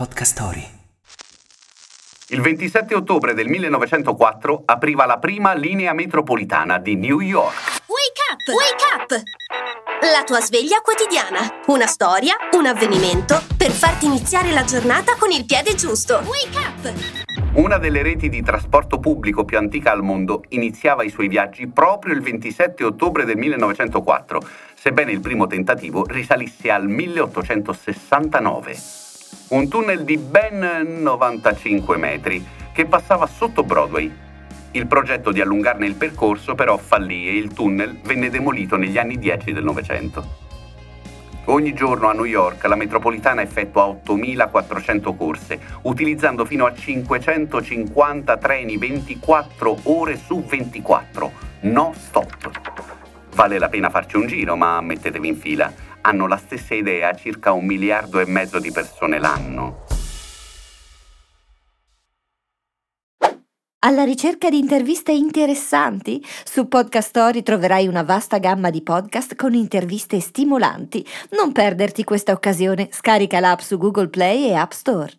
Podcast Story. Il 27 ottobre del 1904 apriva la prima linea metropolitana di New York. Wake up! Wake up! La tua sveglia quotidiana. Una storia, un avvenimento per farti iniziare la giornata con il piede giusto. Wake up! Una delle reti di trasporto pubblico più antica al mondo iniziava i suoi viaggi proprio il 27 ottobre del 1904, sebbene il primo tentativo risalisse al 1869. Un tunnel di ben 95 metri che passava sotto Broadway. Il progetto di allungarne il percorso però fallì e il tunnel venne demolito negli anni 10 del Novecento. Ogni giorno a New York la metropolitana effettua 8.400 corse, utilizzando fino a 550 treni 24 ore su 24, no stop. Vale la pena farci un giro, ma mettetevi in fila. Hanno la stessa idea circa un miliardo e mezzo di persone l'anno. Alla ricerca di interviste interessanti? Su Podcast Story troverai una vasta gamma di podcast con interviste stimolanti. Non perderti questa occasione. Scarica l'app su Google Play e App Store.